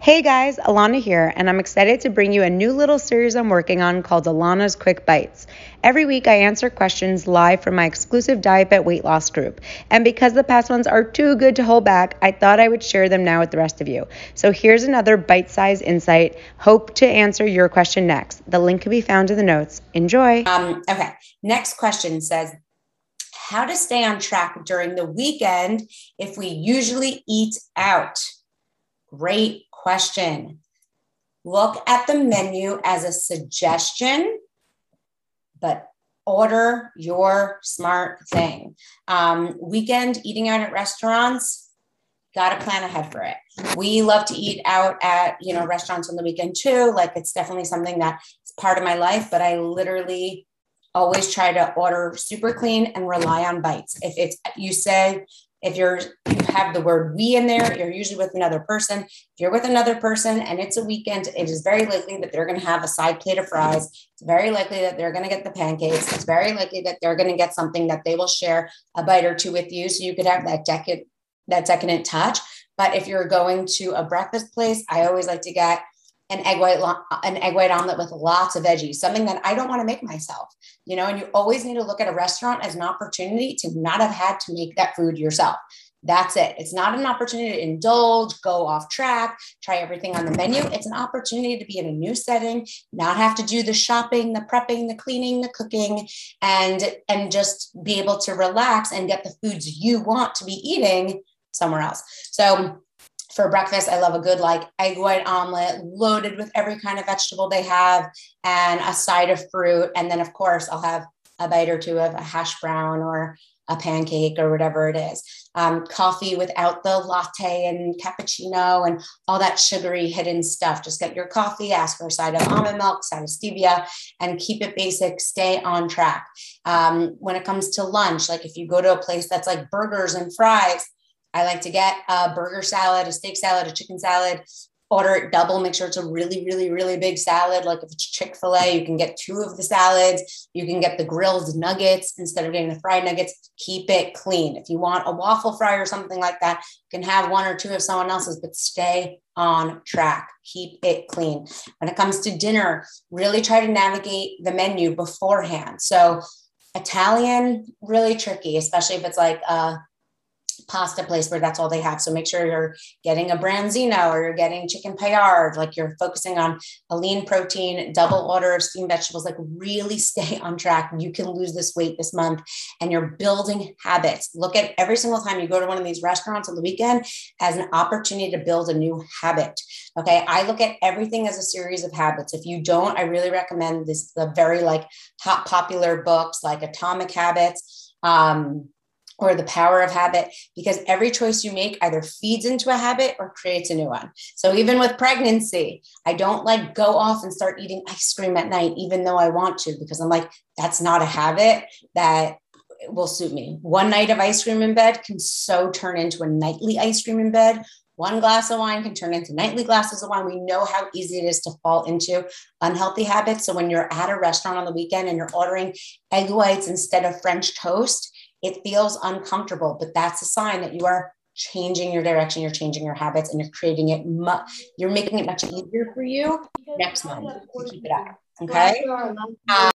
Hey guys, Alana here, and I'm excited to bring you a new little series I'm working on called Alana's Quick Bites. Every week, I answer questions live from my exclusive Diet Bet Weight Loss group. And because the past ones are too good to hold back, I thought I would share them now with the rest of you. So here's another bite sized insight. Hope to answer your question next. The link can be found in the notes. Enjoy. Um, okay, next question says, how to stay on track during the weekend if we usually eat out? Great question. Look at the menu as a suggestion, but order your smart thing. Um, weekend eating out at restaurants, got to plan ahead for it. We love to eat out at you know restaurants on the weekend too. Like it's definitely something that's part of my life. But I literally always try to order super clean and rely on bites. If it's you say if you're you have the word we in there you're usually with another person if you're with another person and it's a weekend it is very likely that they're going to have a side plate of fries it's very likely that they're going to get the pancakes it's very likely that they're going to get something that they will share a bite or two with you so you could have that decade that decadent touch but if you're going to a breakfast place i always like to get an egg white an egg white omelet with lots of veggies, something that I don't want to make myself. You know, and you always need to look at a restaurant as an opportunity to not have had to make that food yourself. That's it. It's not an opportunity to indulge, go off track, try everything on the menu. It's an opportunity to be in a new setting, not have to do the shopping, the prepping, the cleaning, the cooking, and and just be able to relax and get the foods you want to be eating somewhere else. So for breakfast, I love a good like egg white omelet loaded with every kind of vegetable they have and a side of fruit. And then, of course, I'll have a bite or two of a hash brown or a pancake or whatever it is. Um, coffee without the latte and cappuccino and all that sugary hidden stuff. Just get your coffee, ask for a side of almond milk, side of stevia, and keep it basic. Stay on track. Um, when it comes to lunch, like if you go to a place that's like burgers and fries, I like to get a burger salad, a steak salad, a chicken salad, order it double, make sure it's a really, really, really big salad. Like if it's Chick fil A, you can get two of the salads. You can get the grilled nuggets instead of getting the fried nuggets. Keep it clean. If you want a waffle fry or something like that, you can have one or two of someone else's, but stay on track. Keep it clean. When it comes to dinner, really try to navigate the menu beforehand. So, Italian, really tricky, especially if it's like a pasta place where that's all they have. So make sure you're getting a branzino or you're getting chicken paillard, like you're focusing on a lean protein, double order of steamed vegetables, like really stay on track. You can lose this weight this month and you're building habits. Look at every single time you go to one of these restaurants on the weekend as an opportunity to build a new habit. Okay. I look at everything as a series of habits. If you don't, I really recommend this, the very like hot popular books like Atomic Habits. Um, or the power of habit because every choice you make either feeds into a habit or creates a new one. So even with pregnancy, I don't like go off and start eating ice cream at night, even though I want to, because I'm like, that's not a habit that will suit me. One night of ice cream in bed can so turn into a nightly ice cream in bed. One glass of wine can turn into nightly glasses of wine. We know how easy it is to fall into unhealthy habits. So when you're at a restaurant on the weekend and you're ordering egg whites instead of French toast, it feels uncomfortable, but that's a sign that you are changing your direction, you're changing your habits, and you're creating it, mu- you're making it much easier for you next month to keep it up. Okay. Um,